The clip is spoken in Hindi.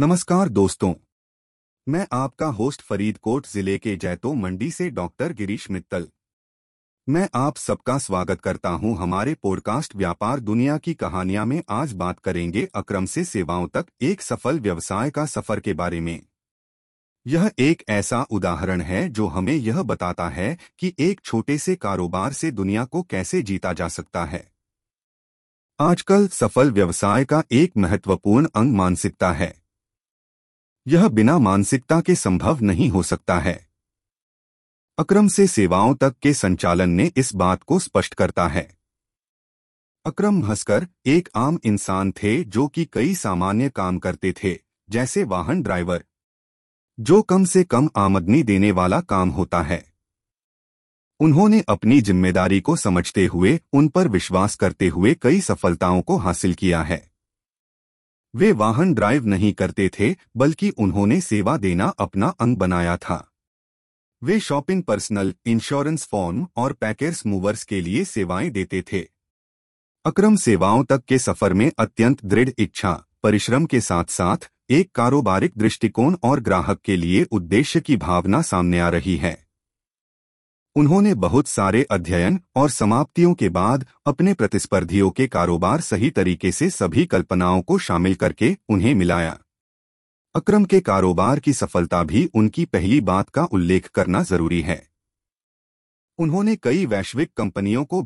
नमस्कार दोस्तों। मैं आपका होस्ट फरीदकोट ज़िले के जैतो मंडी से डॉक्टर गिरीश मित्तल। मैं आप सबका स्वागत करता हूँ हमारे पॉडकास्ट व्यापार दुनिया की कहानियाँ में। आज बात करेंगे अक्रम से सेवाओं तक एक सफल व्यवसाय का सफ़र के बारे में। यह एक ऐसा उदाहरण है जो हमें यह बताता है कि एक छोटे से कारोबार से दुनिया को कैसे जीता जा सकता है। आजकल सफल व्यवसाय का एक महत्वपूर्ण अंग मानसिकता है। यह बिना मानसिकता के संभव नहीं हो सकता है। अक्रम से सेवाओं तक के संचालन ने इस बात को स्पष्ट करता है। अक्रम हंसकर एक आम इंसान थे जो कि कई सामान्य काम करते थे, जैसे वाहन ड्राइवर। जो कम से कम आमदनी देने वाला काम होता है। उन्होंने अपनी ज़िम्मेदारी को समझते हुए, उन पर विश्वास करते हुए कई सफलताओं को हासिल किया है। वे वाहन ड्राइव नहीं करते थे, बल्कि उन्होंने सेवा देना अपना अंग बनाया था। वे शॉपिंग पर्सनल इंश्योरेंस फॉर्म और पैकेर्स मूवर्स के लिए सेवाएँ देते थे। अक्रम सेवाओं तक के सफ़र में अत्यंत दृढ़ इच्छा, परिश्रम के साथ साथ एक कारोबारिक दृष्टिकोण और ग्राहक के लिए उद्देश्य की भावना सामने आ रही है। उन्होंने बहुत सारे अध्ययन और समाप्तियों के बाद अपने प्रतिस्पर्धियों के कारोबार सही तरीके से सभी कल्पनाओं को शामिल करके उन्हें मिलाया। अक्रम के कारोबार की सफलता भी उनकी पहली बात का उल्लेख करना ज़रूरी है। उन्होंने कई वैश्विक कंपनियों को